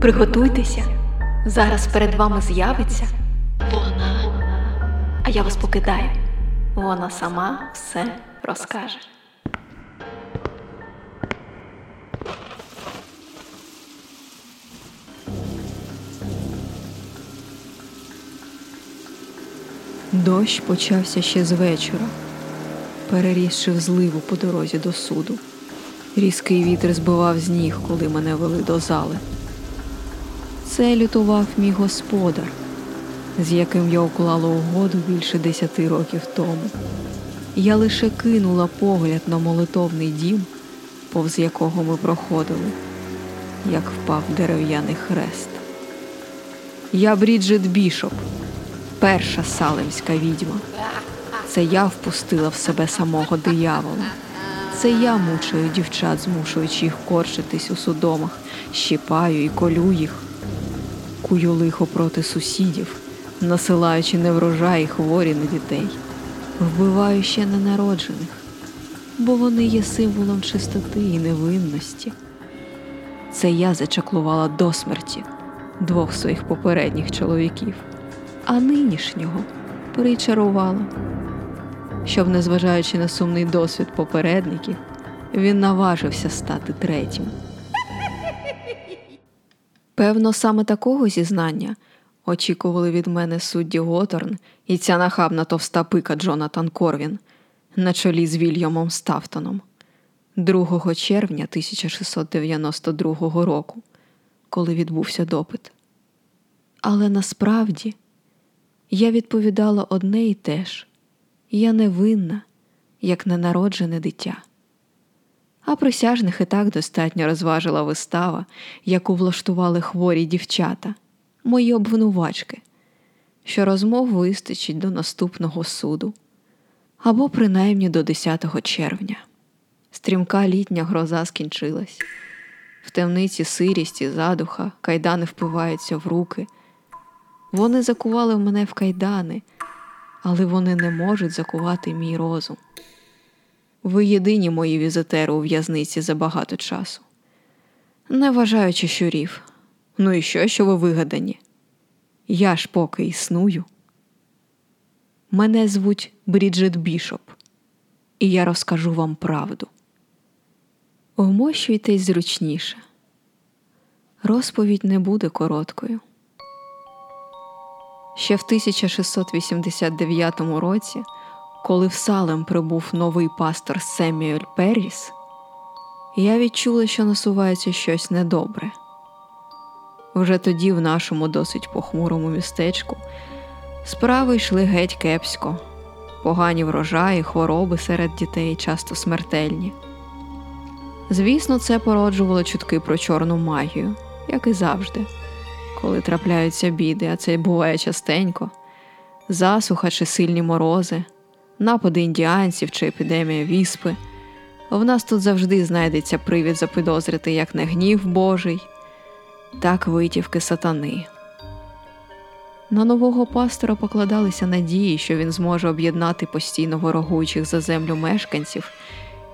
Приготуйтеся, зараз перед вами з'явиться вона. А я вас покидаю. Вона сама все розкаже. Дощ почався ще з вечора, перерісши в зливу по дорозі до суду. Різкий вітер збивав з ніг, коли мене вели до зали. Це лютував мій господар, з яким я уклала угоду більше десяти років тому. Я лише кинула погляд на молитовний дім, повз якого ми проходили, як впав дерев'яний хрест. Я Бріджит Бішоп, перша салемська відьма. Це я впустила в себе самого диявола. Це я мучаю дівчат, змушуючи їх корчитись у судомах, щіпаю і колю їх, кую лихо проти сусідів, насилаючи неврожай і хворі на дітей, вбиваю ще ненароджених, бо вони є символом чистоти і невинності. Це я зачаклувала до смерті двох своїх попередніх чоловіків, а нинішнього причарувала щоб, незважаючи на сумний досвід попередників, він наважився стати третім. Певно, саме такого зізнання очікували від мене судді Готорн і ця нахабна товста пика Джонатан Корвін на чолі з Вільямом Стафтоном 2 червня 1692 року, коли відбувся допит. Але насправді я відповідала одне і те ж я невинна, як ненароджене дитя. А присяжних і так достатньо розважила вистава, яку влаштували хворі дівчата, мої обвинувачки, що розмов вистачить до наступного суду або принаймні до 10 червня. Стрімка літня гроза скінчилась. В темниці сирість і задуха, кайдани впиваються в руки. Вони закували мене в кайдани але вони не можуть закувати мій розум. Ви єдині мої візитери у в'язниці за багато часу, не вважаючи щурів. Ну і що, що ви вигадані? Я ж поки існую. Мене звуть Бріджит Бішоп, і я розкажу вам правду. Вмощуйтесь зручніше. Розповідь не буде короткою. Ще в 1689 році, коли в Салем прибув новий пастор Семюель Перріс, я відчула, що насувається щось недобре. Вже тоді, в нашому досить похмурому містечку, справи йшли геть кепсько, погані врожаї, хвороби серед дітей, часто смертельні. Звісно, це породжувало чутки про чорну магію, як і завжди коли трапляються біди, а це буває частенько, засуха чи сильні морози, напади індіанців чи епідемія віспи. В нас тут завжди знайдеться привід запідозрити як не гнів Божий, так витівки сатани. На нового пастора покладалися надії, що він зможе об'єднати постійно ворогуючих за землю мешканців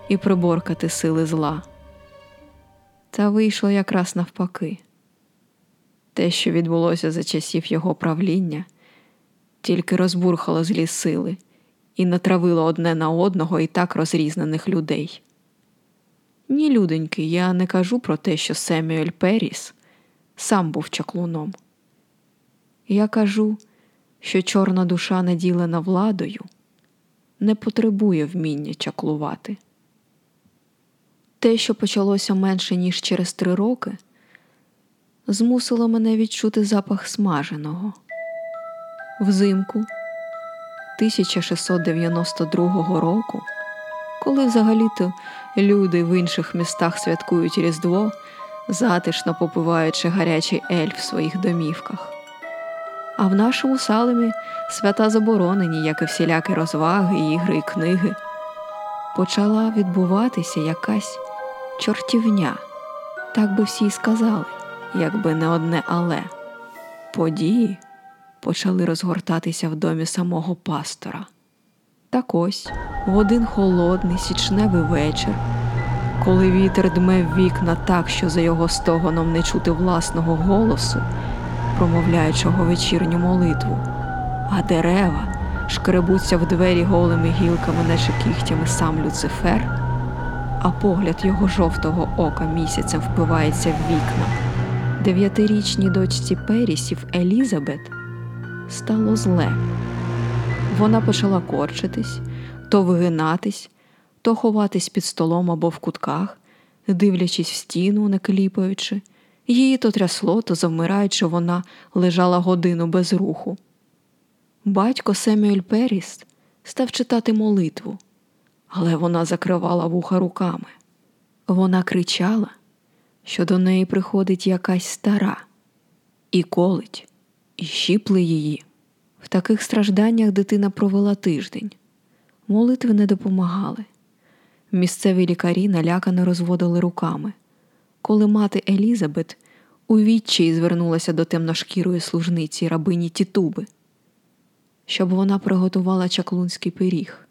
і приборкати сили зла. Та вийшло якраз навпаки. Те, що відбулося за часів його правління, тільки розбурхало злі сили і натравило одне на одного і так розрізнених людей. Ні, люденьки, я не кажу про те, що Семюель Періс сам був чаклуном. Я кажу, що чорна душа, наділена владою, не потребує вміння чаклувати. Те, що почалося менше, ніж через три роки змусило мене відчути запах смаженого. Взимку 1692 року, коли взагалі-то люди в інших містах святкують Різдво, затишно попиваючи гарячий ель в своїх домівках. А в нашому салемі свята заборонені, як і всілякі розваги, ігри і книги, почала відбуватися якась чортівня, так би всі сказали якби не одне але. Події почали розгортатися в домі самого пастора. Так ось в один холодний січневий вечір, коли вітер дме в вікна так, що за його стогоном не чути власного голосу, промовляючого вечірню молитву, а дерева шкребуться в двері голими гілками, наче кігтями сам Люцифер, а погляд його жовтого ока місяцем впивається в вікна. Дев'ятирічній дочці Перісів Елізабет стало зле. Вона почала корчитись, то вигинатись, то ховатись під столом або в кутках, дивлячись в стіну, не кліпаючи. Її то трясло, то завмираючи, вона лежала годину без руху. Батько Семюель Періс став читати молитву, але вона закривала вуха руками. Вона кричала, що до неї приходить якась стара, і колить, і щіпли її. В таких стражданнях дитина провела тиждень. Молитви не допомагали. Місцеві лікарі налякано розводили руками. Коли мати Елізабет у відчаї звернулася до темношкірої служниці рабині Тітуби, щоб вона приготувала чаклунський пиріг,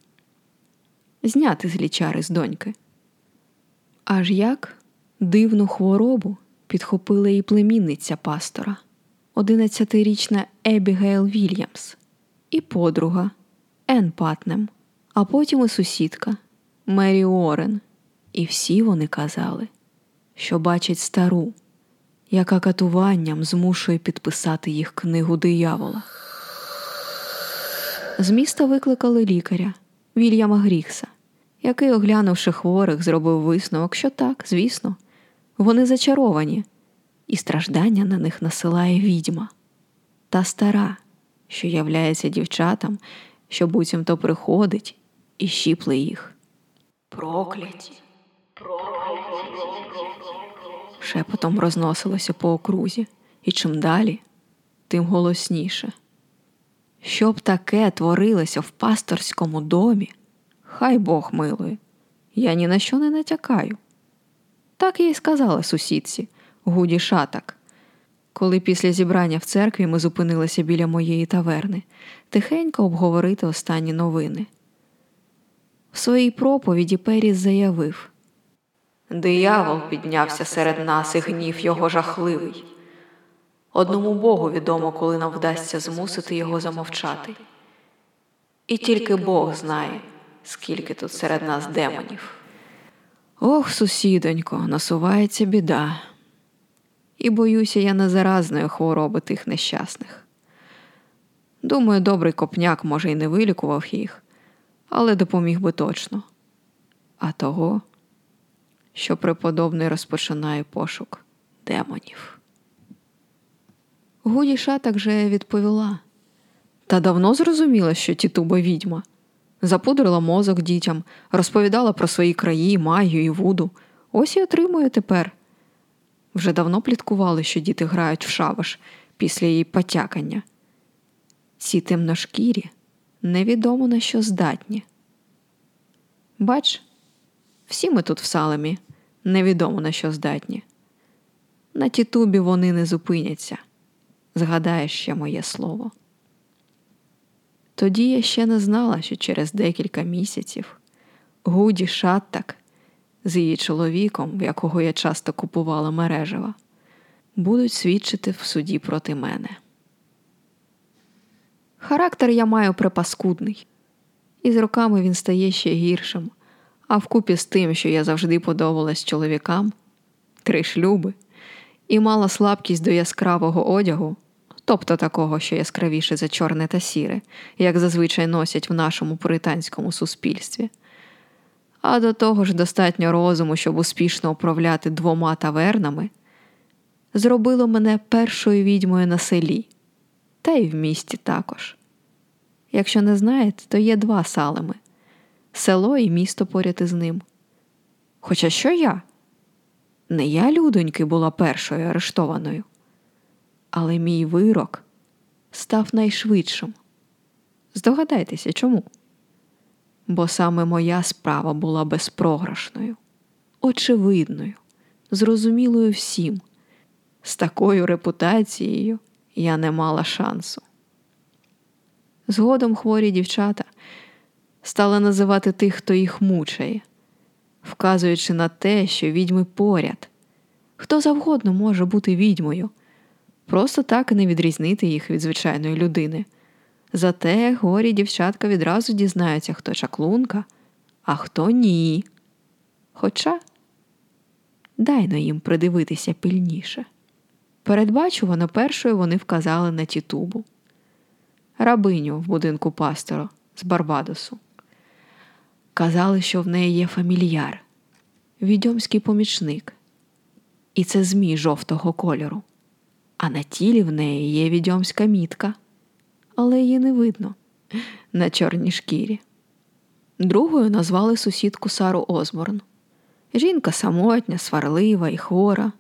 зняти з лічари з доньки. Аж як дивну хворобу підхопила і племінниця пастора, одинадцятирічна Ебігейл Вільямс, і подруга Ен Патнем, а потім і сусідка Мері Уоррен. І всі вони казали, що бачать стару, яка катуванням змушує підписати їх книгу диявола. З міста викликали лікаря Вільяма Грікса, який, оглянувши хворих, зробив висновок, що так, звісно, вони зачаровані, і страждання на них насилає відьма та стара, що являється дівчатам, що буцімто приходить і щіпле їх. Прокляті, шепотом розносилося по окрузі, і чим далі, тим голосніше. Щоб таке творилося в пасторському домі, хай Бог милує, я ні на що не натякаю. Так я й сказала сусідці, Гуді Шатак, коли після зібрання в церкві ми зупинилися біля моєї таверни, тихенько обговорити останні новини. В своїй проповіді Періс заявив Диявол піднявся серед нас і гнів його жахливий. Одному Богу відомо, коли нам вдасться змусити його замовчати. І тільки Бог знає, скільки тут серед нас демонів. Ох, сусідонько, насувається біда. І боюся я не заразної хвороби тих нещасних. Думаю, добрий копняк, може, і не вилікував їх, але допоміг би точно. А того, що преподобний розпочинає пошук демонів. Гуді Шатак же відповіла та давно зрозуміла, що тітуба відьма. Запудрила мозок дітям, розповідала про свої краї, магію і вуду. Ось і отримує тепер. Вже давно пліткували, що діти грають в шаваш після її потякання. Ці темношкірі невідомо на що здатні. Бач, всі ми тут в салемі невідомо на що здатні. На тітубі вони не зупиняться. Згадаєш ще моє слово. Тоді я ще не знала, що через декілька місяців Гуді Шаттак з її чоловіком, в якого я часто купувала мережева, будуть свідчити в суді проти мене. Характер я маю припаскудний, і з роками він стає ще гіршим, а вкупі з тим, що я завжди подобалась чоловікам, три шлюби, і мала слабкість до яскравого одягу, тобто такого, що яскравіше за чорне та сіре, як зазвичай носять в нашому пуританському суспільстві. А до того ж достатньо розуму, щоб успішно управляти двома тавернами, зробило мене першою відьмою на селі, та й в місті також. Якщо не знаєте, то є два салеми село і місто поряд із ним. Хоча що я? Не я, людоньки, була першою арештованою, але мій вирок став найшвидшим. Здогадайтеся, чому? Бо саме моя справа була безпрограшною, очевидною, зрозумілою всім. З такою репутацією я не мала шансу. Згодом хворі дівчата стали називати тих, хто їх мучає, вказуючи на те, що відьми поряд. Хто завгодно може бути відьмою, просто так і не відрізнити їх від звичайної людини. Зате горі дівчатка відразу дізнаються, хто чаклунка, а хто ні. Хоча дайно їм придивитися пильніше. Передбачувано першою вони вказали на тітубу, рабиню в будинку пастора з Барбадосу. Казали, що в неї є фамільяр, відьомський помічник, і це змій жовтого кольору, а на тілі в неї є відьомська мітка, але її не видно на чорній шкірі. Другою назвали сусідку Сару Озборн. Жінка самотня, сварлива і хвора,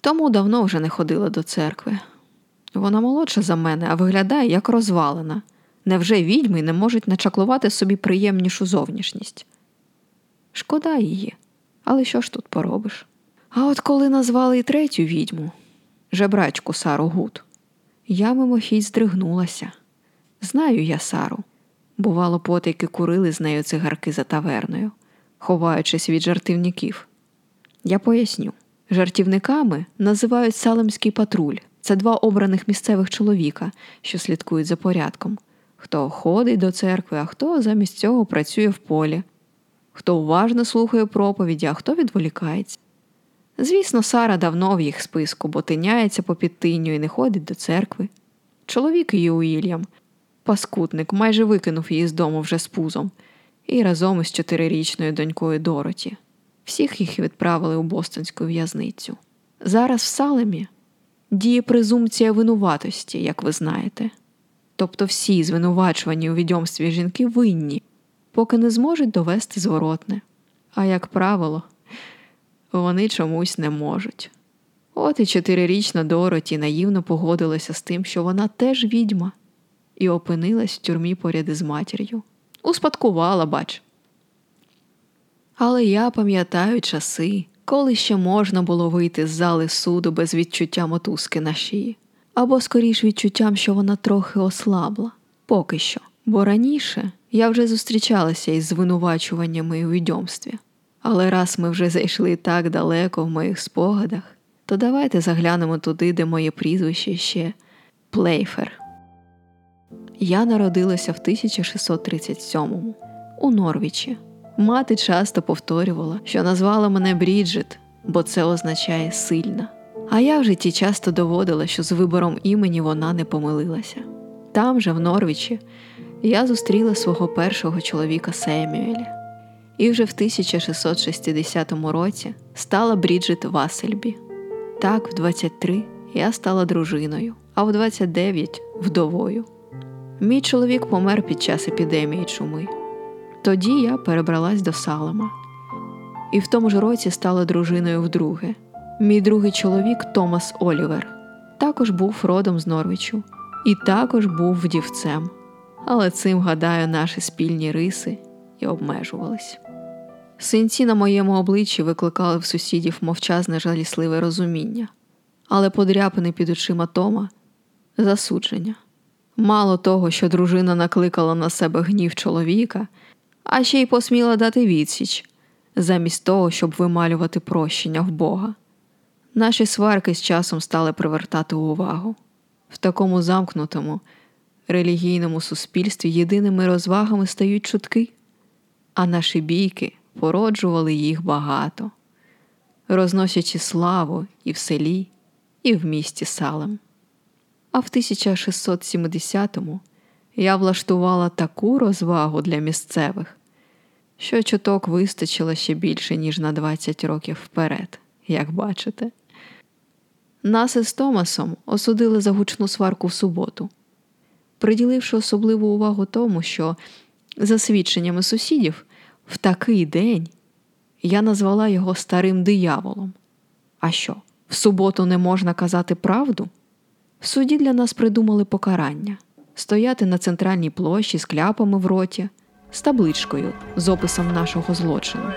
тому давно вже не ходила до церкви. Вона молодша за мене, а виглядає як розвалена. Невже відьми не можуть начаклувати собі приємнішу зовнішність? Шкода її, але що ж тут поробиш? А от коли назвали і третю відьму, жебрачку Сару Гуд, я мимохідь здригнулася. Знаю я Сару. Бувало, потайки курили з нею цигарки за таверною, ховаючись від жартівників. Я поясню. Жартівниками називають Салемський патруль. Це два обраних місцевих чоловіка, що слідкують за порядком. Хто ходить до церкви, а хто замість цього працює в полі, хто уважно слухає проповіді, а хто відволікається. Звісно, Сара давно в їх списку, бо тиняється по підтиню і не ходить до церкви. Чоловік її Уільям, паскутник, майже викинув її з дому вже з пузом, і разом із чотирирічною донькою Дороті. Всіх їх відправили у бостонську в'язницю. Зараз в Салемі діє презумпція винуватості, як ви знаєте. Тобто всі звинувачувані у відьомстві жінки винні, поки не зможуть довести зворотне. А як правило, вони чомусь не можуть. От і чотирирічна Дороті наївно погодилася з тим, що вона теж відьма, і опинилась в тюрмі поряд із матір'ю. Успадкувала, бач. Але я пам'ятаю часи, коли ще можна було вийти з зали суду без відчуття мотузки на шиї, або скоріш відчуттям, що вона трохи ослабла, поки що. Бо раніше я вже зустрічалася із звинувачуваннями у відьомстві. Але раз ми вже зайшли так далеко в моїх спогадах, то давайте заглянемо туди, де моє прізвище ще Плейфер. Я народилася в 1637-му у Норвічі. Мати часто повторювала, що назвала мене Бріджит, бо це означає сильна. А я в житті часто доводила, що з вибором імені вона не помилилася. Там же, в Норвічі, я зустріла свого першого чоловіка Семюеля. І вже в 1660 році стала Бріджит Васельбі. Так, в 23 я стала дружиною, а в 29 вдовою. Мій чоловік помер під час епідемії чуми. Тоді я перебралась до Салема. І в тому ж році стала дружиною вдруге. Мій другий чоловік Томас Олівер також був родом з Норвічу і також був вдівцем. Але цим, гадаю, наші спільні риси і обмежувались. Синці на моєму обличчі викликали в сусідів мовчазне жалісливе розуміння, але подряпини під очима Тома засудження. Мало того, що дружина накликала на себе гнів чоловіка, а ще й посміла дати відсіч, замість того, щоб вималювати прощення в Бога. Наші сварки з часом стали привертати увагу. В такому замкнутому, релігійному суспільстві єдиними розвагами стають чутки, а наші бійки породжували їх багато, розносячи славу і в селі, і в місті Салем. А в 1670-му я влаштувала таку розвагу для місцевих, що чуток вистачило ще більше, ніж на 20 років вперед, як бачите. Нас із Томасом осудили за гучну сварку в суботу, приділивши особливу увагу тому, що, за свідченнями сусідів, в такий день я назвала його старим дияволом. А що, в суботу не можна казати правду? В суді для нас придумали покарання стояти на центральній площі з кляпами в роті, з табличкою з описом нашого злочину.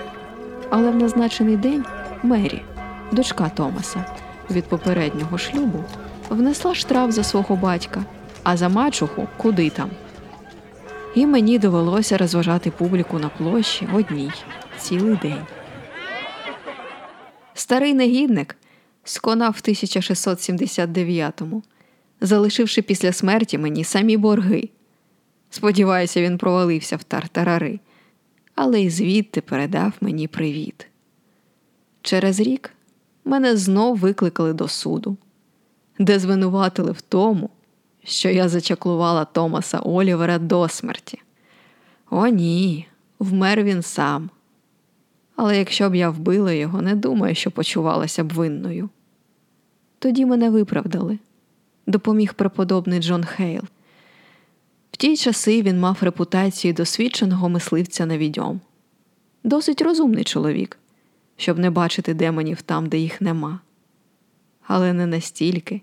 Але в назначений день Мері, дочка Томаса, від попереднього шлюбу, внесла штраф за свого батька, а за мачуху куди там. І мені довелося розважати публіку на площі одній цілий день. старий негідник сконав в 1679-му, залишивши після смерті мені самі борги. Сподіваюся, він провалився в тартарари, але й звідти передав мені привіт. Через рік мене знов викликали до суду, де звинуватили в тому, що я зачаклувала Томаса Олівера до смерті. О, ні, вмер він сам. Але якщо б я вбила його, не думаю, що почувалася б винною. Тоді мене виправдали, допоміг преподобний Джон Хейл. В ті часи він мав репутацію досвідченого мисливця на відьом. Досить розумний чоловік, щоб не бачити демонів там, де їх нема. Але не настільки,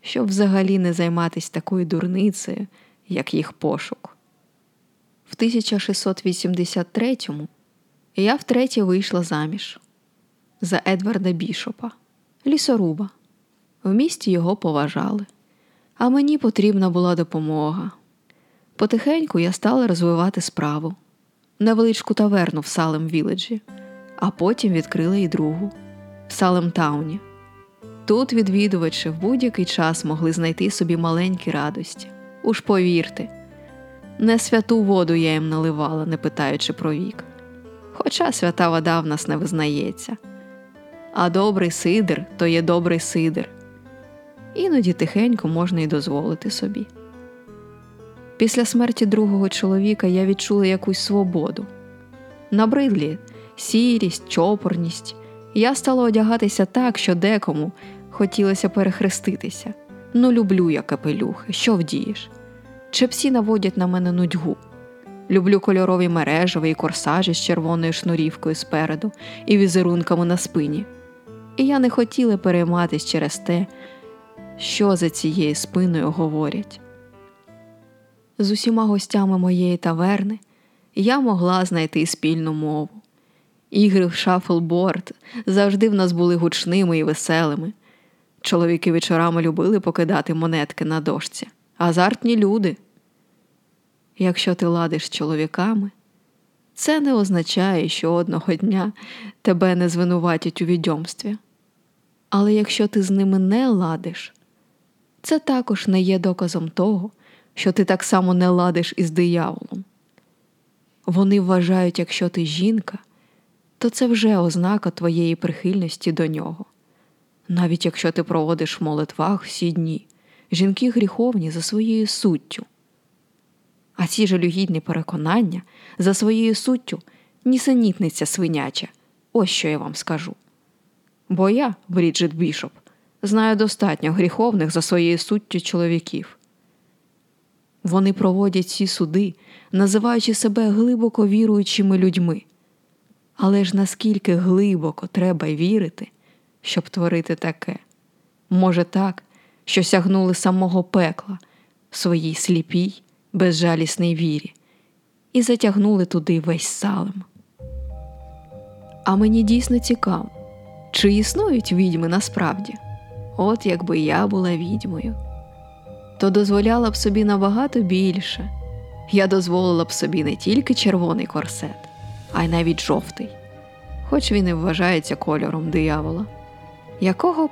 щоб взагалі не займатися такою дурницею, як їх пошук. В 1683-му я втретє вийшла заміж за Едварда Бішопа, лісоруба. В місті його поважали, а мені потрібна була допомога. Потихеньку я стала розвивати справу, невеличку таверну в Салем Віледжі, а потім відкрила і другу в Салем Тауні. Тут відвідувачі в будь-який час могли знайти собі маленькі радості. Уж повірте, не святу воду я їм наливала, не питаючи про вік. Хоча свята вода в нас не визнається. А добрий сидр то є добрий сидр. Іноді тихенько можна й дозволити собі. Після смерті другого чоловіка я відчула якусь свободу. Набридлі сірість, чопорність. Я стала одягатися так, що декому хотілося перехреститися. Ну, люблю я капелюхи, що вдієш? Чепсі наводять на мене нудьгу. Люблю кольорові мережеві і корсажі з червоною шнурівкою спереду і візерунками на спині. І я не хотіла перейматись через те, що за цією спиною говорять. З усіма гостями моєї таверни я могла знайти спільну мову. Ігри в шафлборд завжди в нас були гучними і веселими. Чоловіки вечорами любили покидати монетки на дошці, азартні люди. Якщо ти ладиш з чоловіками, це не означає, що одного дня тебе не звинуватять у відьомстві. Але якщо ти з ними не ладиш, це також не є доказом того, що ти так само не ладиш із дияволом. Вони вважають, якщо ти жінка, то це вже ознака твоєї прихильності до нього. Навіть якщо ти проводиш в молитвах всі дні, жінки гріховні за своєю суттю. А ці жалюгідні переконання за своєю суттю нісенітниця свиняча, ось що я вам скажу. Бо я, Бріджит Бішоп, знаю достатньо гріховних за своєю суттю чоловіків. Вони проводять ці суди, називаючи себе глибоко віруючими людьми. Але ж наскільки глибоко треба вірити, щоб творити таке? Може, так, що сягнули самого пекла в своїй сліпій, безжалісній вірі, і затягнули туди весь салем. А мені дійсно цікаво, чи існують відьми насправді? От якби я була відьмою, то дозволяла б собі набагато більше. Я дозволила б собі не тільки червоний корсет, а й навіть жовтий, хоч він і вважається кольором диявола. Якого б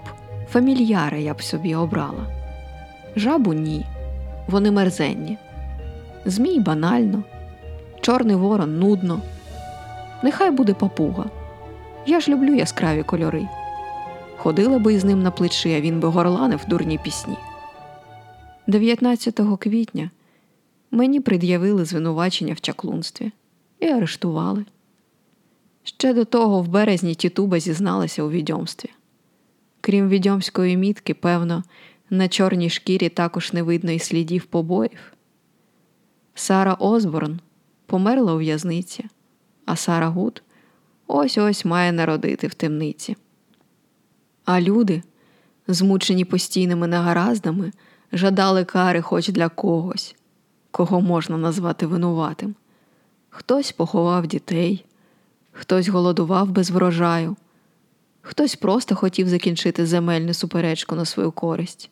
фамільяра я б собі обрала? Жабу ні, вони мерзенні. Змій банально, чорний ворон нудно. Нехай буде папуга. Я ж люблю яскраві кольори. Ходила би із ним на плечі, а він би горланив дурні пісні. 19 квітня мені пред'явили звинувачення в чаклунстві і арештували. Ще до того в березні тітуба зізналася у відьомстві. Крім відьомської мітки, певно, на чорній шкірі також не видно і слідів побоїв. Сара Осборн померла у в'язниці, а Сара Гуд ось ось має народити в темниці. А люди, змучені постійними негараздами, жадали кари хоч для когось, кого можна назвати винуватим. Хтось поховав дітей, хтось голодував без врожаю, хтось просто хотів закінчити земельну суперечку на свою користь.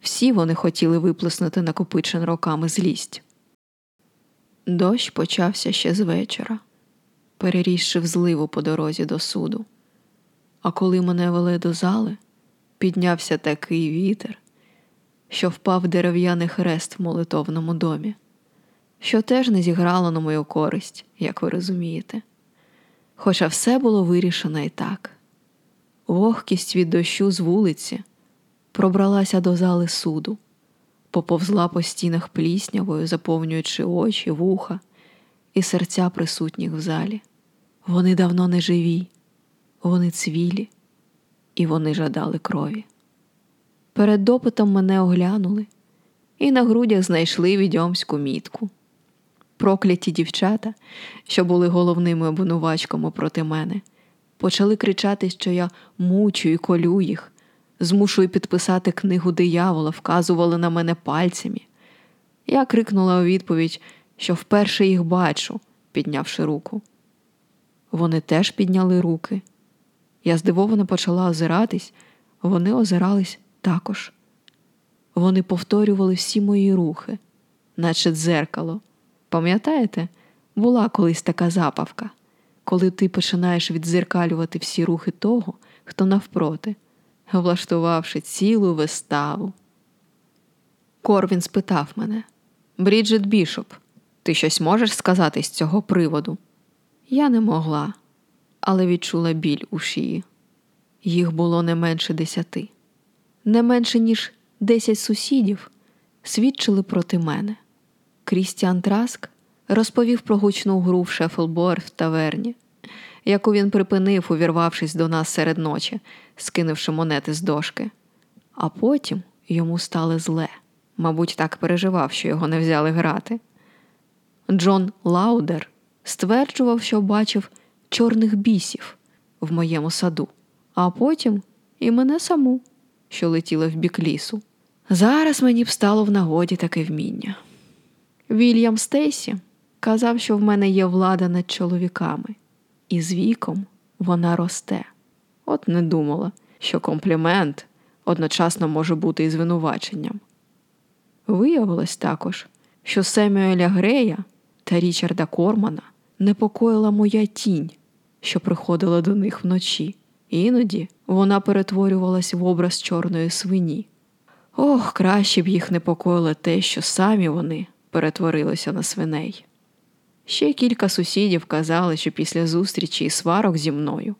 Всі вони хотіли виплеснути накопичен роками злість. Дощ почався ще з вечора, перерісши в зливу по дорозі до суду. А коли мене вели до зали, піднявся такий вітер, що впав дерев'яний хрест в молитовному домі, що теж не зіграло на мою користь, як ви розумієте. Хоча все було вирішено і так. Вогкість від дощу з вулиці пробралася до зали суду, поповзла по стінах пліснявою, заповнюючи очі, вуха і серця присутніх в залі. Вони давно не живі, вони цвілі, і вони жадали крові. Перед допитом мене оглянули і на грудях знайшли відьомську мітку. Прокляті дівчата, що були головними обвинувачками проти мене, почали кричати, що я мучу і колю їх, змушую підписати книгу диявола, вказували на мене пальцями. Я крикнула у відповідь, що вперше їх бачу, піднявши руку. Вони теж підняли руки. Я здивовано почала озиратись, вони озирались також. Вони повторювали всі мої рухи, наче дзеркало. Пам'ятаєте, була колись така забавка, коли ти починаєш віддзеркалювати всі рухи того, хто навпроти, влаштувавши цілу виставу. Корвін спитав мене Бріджит Бішоп, ти щось можеш сказати з цього приводу? Я не могла, але відчула біль у шиї. Їх було не менше десяти, не менше, ніж десять сусідів свідчили проти мене. Крістіан Траск розповів про гучну гру в Шеффлбор в таверні, яку він припинив, увірвавшись до нас серед ночі, скинувши монети з дошки. А потім йому стало зле. Мабуть, так переживав, що його не взяли грати. Джон Лаудер стверджував, що бачив чорних бісів в моєму саду, а потім і мене саму, що летіла в бік лісу. Зараз мені б стало в нагоді таке вміння. Вільям Стейсі казав, що в мене є влада над чоловіками, і з віком вона росте. От не думала, що комплімент одночасно може бути і звинуваченням. Виявилось також, що Семюеля Грея та Річарда Кормана непокоїла моя тінь, що приходила до них вночі. Іноді вона перетворювалась в образ чорної свині. Ох, краще б їх непокоїло те, що самі вони перетворилися на свиней. Ще кілька сусідів казали, що після зустрічі і сварок зі мною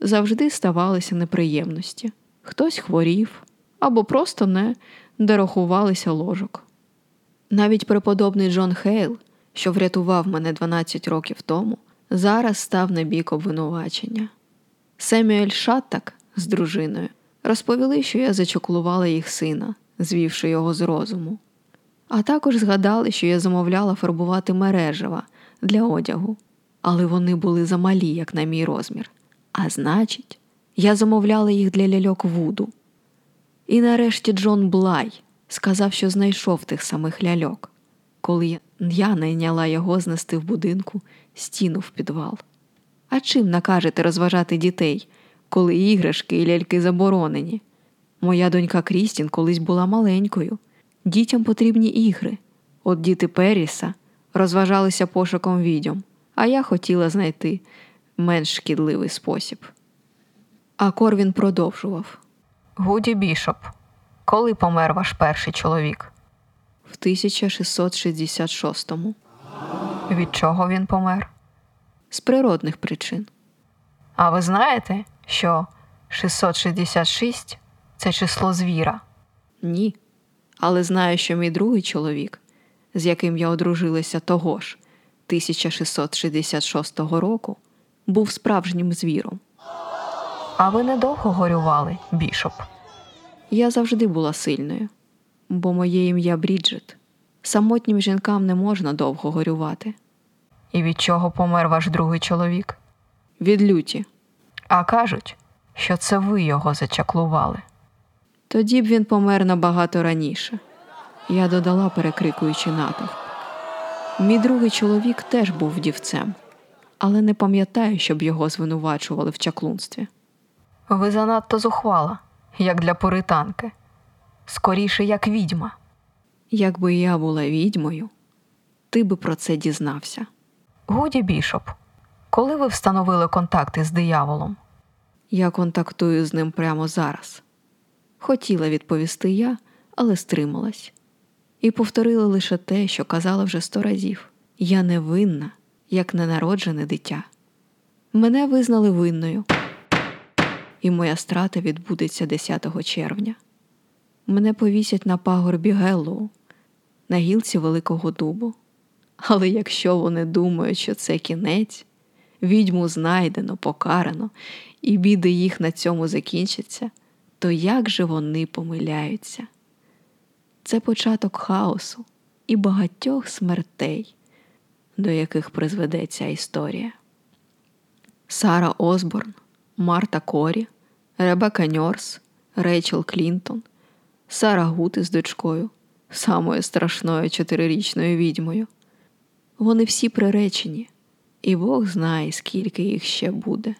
завжди ставалися неприємності. Хтось хворів або просто не дорахувалися ложок. Навіть преподобний Джон Хейл, що врятував мене 12 років тому, зараз став на бік обвинувачення. Семюель Шаттак з дружиною розповіли, що я зачоклувала їх сина, звівши його з розуму. А також згадали, що я замовляла фарбувати мережева для одягу, але вони були замалі, як на мій розмір. А значить, я замовляла їх для ляльок Вуду. І нарешті Джон Блай сказав, що знайшов тих самих ляльок, коли я найняла його знести в будинку стіну в підвал. А чим накажете розважати дітей, коли іграшки і ляльки заборонені? Моя донька Крістін колись була маленькою. Дітям потрібні ігри. От діти Періса розважалися пошуком відьом, а я хотіла знайти менш шкідливий спосіб. А Корвін продовжував Гуді Бішоп, коли помер ваш перший чоловік? в 1666-му Від чого він помер? з природних причин. А ви знаєте, що 666 це число звіра? Ні. Але знаю, що мій другий чоловік, з яким я одружилася того ж 1666 року, був справжнім звіром. А ви недовго горювали, бішоп? Я завжди була сильною, бо моє ім'я Бріджит. Самотнім жінкам не можна довго горювати. І від чого помер ваш другий чоловік? Від люті. А кажуть, що це ви його зачаклували. Тоді б він помер набагато раніше. Я додала, перекрикуючи натовп. Мій другий чоловік теж був вдівцем, але не пам'ятаю, щоб його звинувачували в чаклунстві. Ви занадто зухвала, як для пуританки. Скоріше, як відьма. Якби я була відьмою, ти би про це дізнався. Гуді Бішоп, коли ви встановили контакти з дияволом? Я контактую з ним прямо зараз. Хотіла відповісти я, але стрималась. І повторила лише те, що казала вже сто разів: я невинна, як ненароджене дитя. Мене визнали винною, і моя страта відбудеться 10 червня. Мене повісять на пагорбі Геллоу, на гілці Великого Дубу. Але якщо вони думають, що це кінець, відьму знайдено, покарано, і біди їх на цьому закінчаться, то як же вони помиляються? Це початок хаосу і багатьох смертей, до яких призведе ця історія. Сара Осборн, Марта Корі, Ребека Ньорс, Рейчел Клінтон, Сара Гут із дочкою, самою страшною чотирирічною відьмою. Вони всі приречені, і Бог знає, скільки їх ще буде.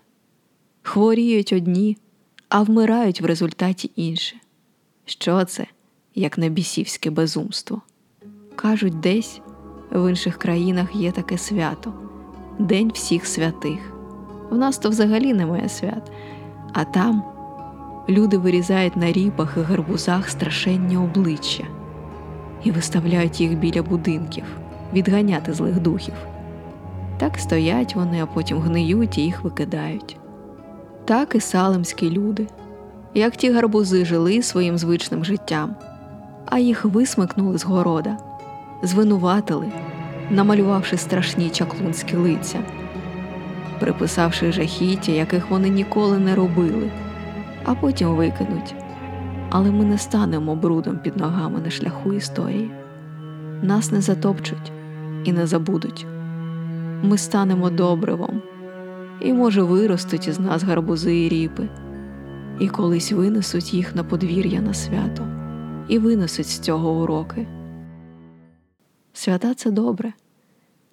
Хворіють одні, а вмирають в результаті інші. Що це, як небісівське безумство? Кажуть, десь в інших країнах є таке свято День всіх святих. В нас то взагалі немає свят, а там люди вирізають на ріпах і гарбузах страшенні обличчя і виставляють їх біля будинків, відганяти злих духів. Так стоять вони, а потім гниють і їх викидають. Так і салемські люди, як ті гарбузи жили своїм звичним життям, а їх висмикнули з города, звинуватили, намалювавши страшні чаклунські лиця, приписавши жахіття, яких вони ніколи не робили, а потім викинуть. Але ми не станемо брудом під ногами на шляху історії. Нас не затопчуть і не забудуть. Ми станемо добривом, і, може, виростуть із нас гарбузи і ріпи, і колись винесуть їх на подвір'я на свято, і винесуть з цього уроки. Свята це добре.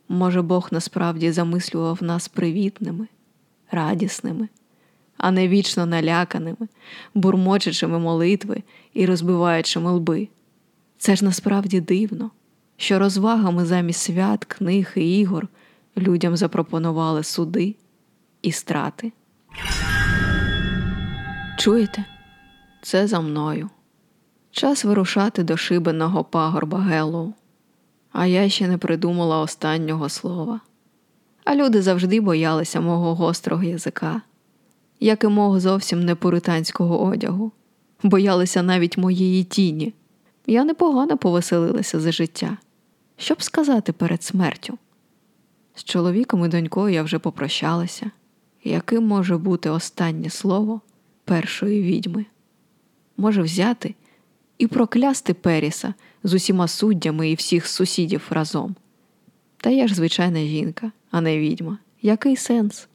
Може, Бог насправді замислював нас привітними, радісними, а не вічно наляканими, бурмочучими молитви і розбиваючими лби. Це ж насправді дивно, що розвагами замість свят, книг і ігор людям запропонували суди і страти. Чуєте? Це за мною. Час вирушати до шибеного пагорба Геллоу. А я ще не придумала останнього слова. А люди завжди боялися мого гострого язика, як і мого зовсім не пуританського одягу, боялися навіть моєї тіні. Я непогано повеселилася за життя. Що б сказати перед смертю? З чоловіком і донькою я вже попрощалася. Яким може бути останнє слово першої відьми? Може взяти і проклясти Періса з усіма суддями і всіх сусідів разом. Та я ж звичайна жінка, а не відьма. Який сенс?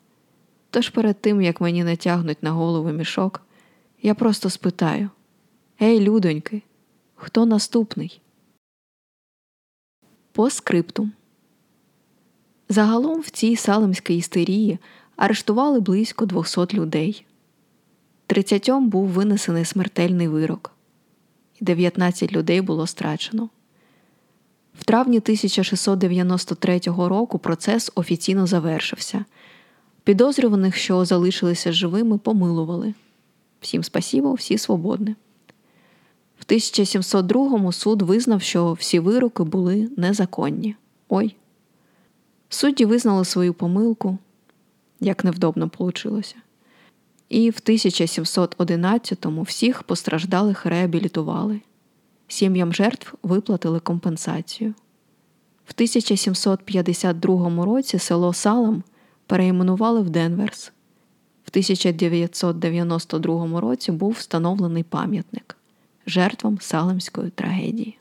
Тож перед тим, як мені натягнуть на голову мішок, я просто спитаю: Ей, людоньки, хто наступний? По скриптум. Загалом в цій салемській істерії арештували близько 200 людей. Тридцятьом був винесений смертельний вирок, і 19 людей було страчено. В травні 1693 року процес офіційно завершився. Підозрюваних, що залишилися живими, помилували. Всім спасібо, всі свободні. В 1702 суд визнав, що всі вироки були незаконні. Ой. Судді визнали свою помилку, як невдобно получилося. І в 1711-му всіх постраждалих реабілітували. Сім'ям жертв виплатили компенсацію. В 1752 році село Салам перейменували в Денверс. В 1992 році був встановлений пам'ятник жертвам Салемської трагедії.